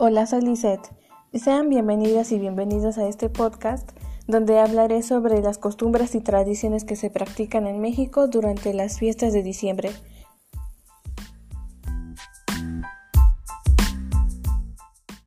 Hola, soy Lisette. Sean bienvenidas y bienvenidos a este podcast donde hablaré sobre las costumbres y tradiciones que se practican en México durante las fiestas de diciembre.